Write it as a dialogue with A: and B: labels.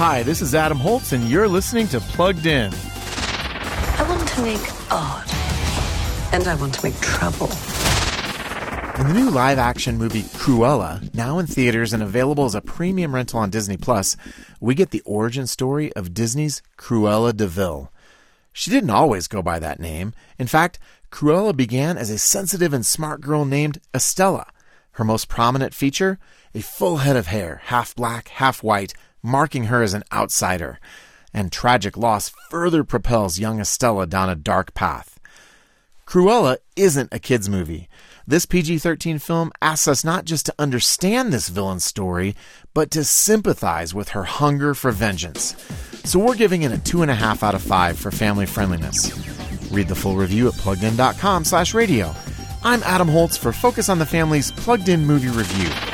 A: Hi, this is Adam Holz, and you're listening to Plugged In.
B: I want to make art, and I want to make trouble.
A: In the new live action movie Cruella, now in theaters and available as a premium rental on Disney Plus, we get the origin story of Disney's Cruella de Vil. She didn't always go by that name. In fact, Cruella began as a sensitive and smart girl named Estella. Her most prominent feature? A full head of hair, half black, half white, marking her as an outsider. And tragic loss further propels young Estella down a dark path. Cruella isn't a kid's movie. This PG 13 film asks us not just to understand this villain's story, but to sympathize with her hunger for vengeance. So we're giving it a 2.5 out of 5 for family friendliness. Read the full review at pluggedin.com slash radio. I'm Adam Holz for Focus on the Family's Plugged In Movie Review.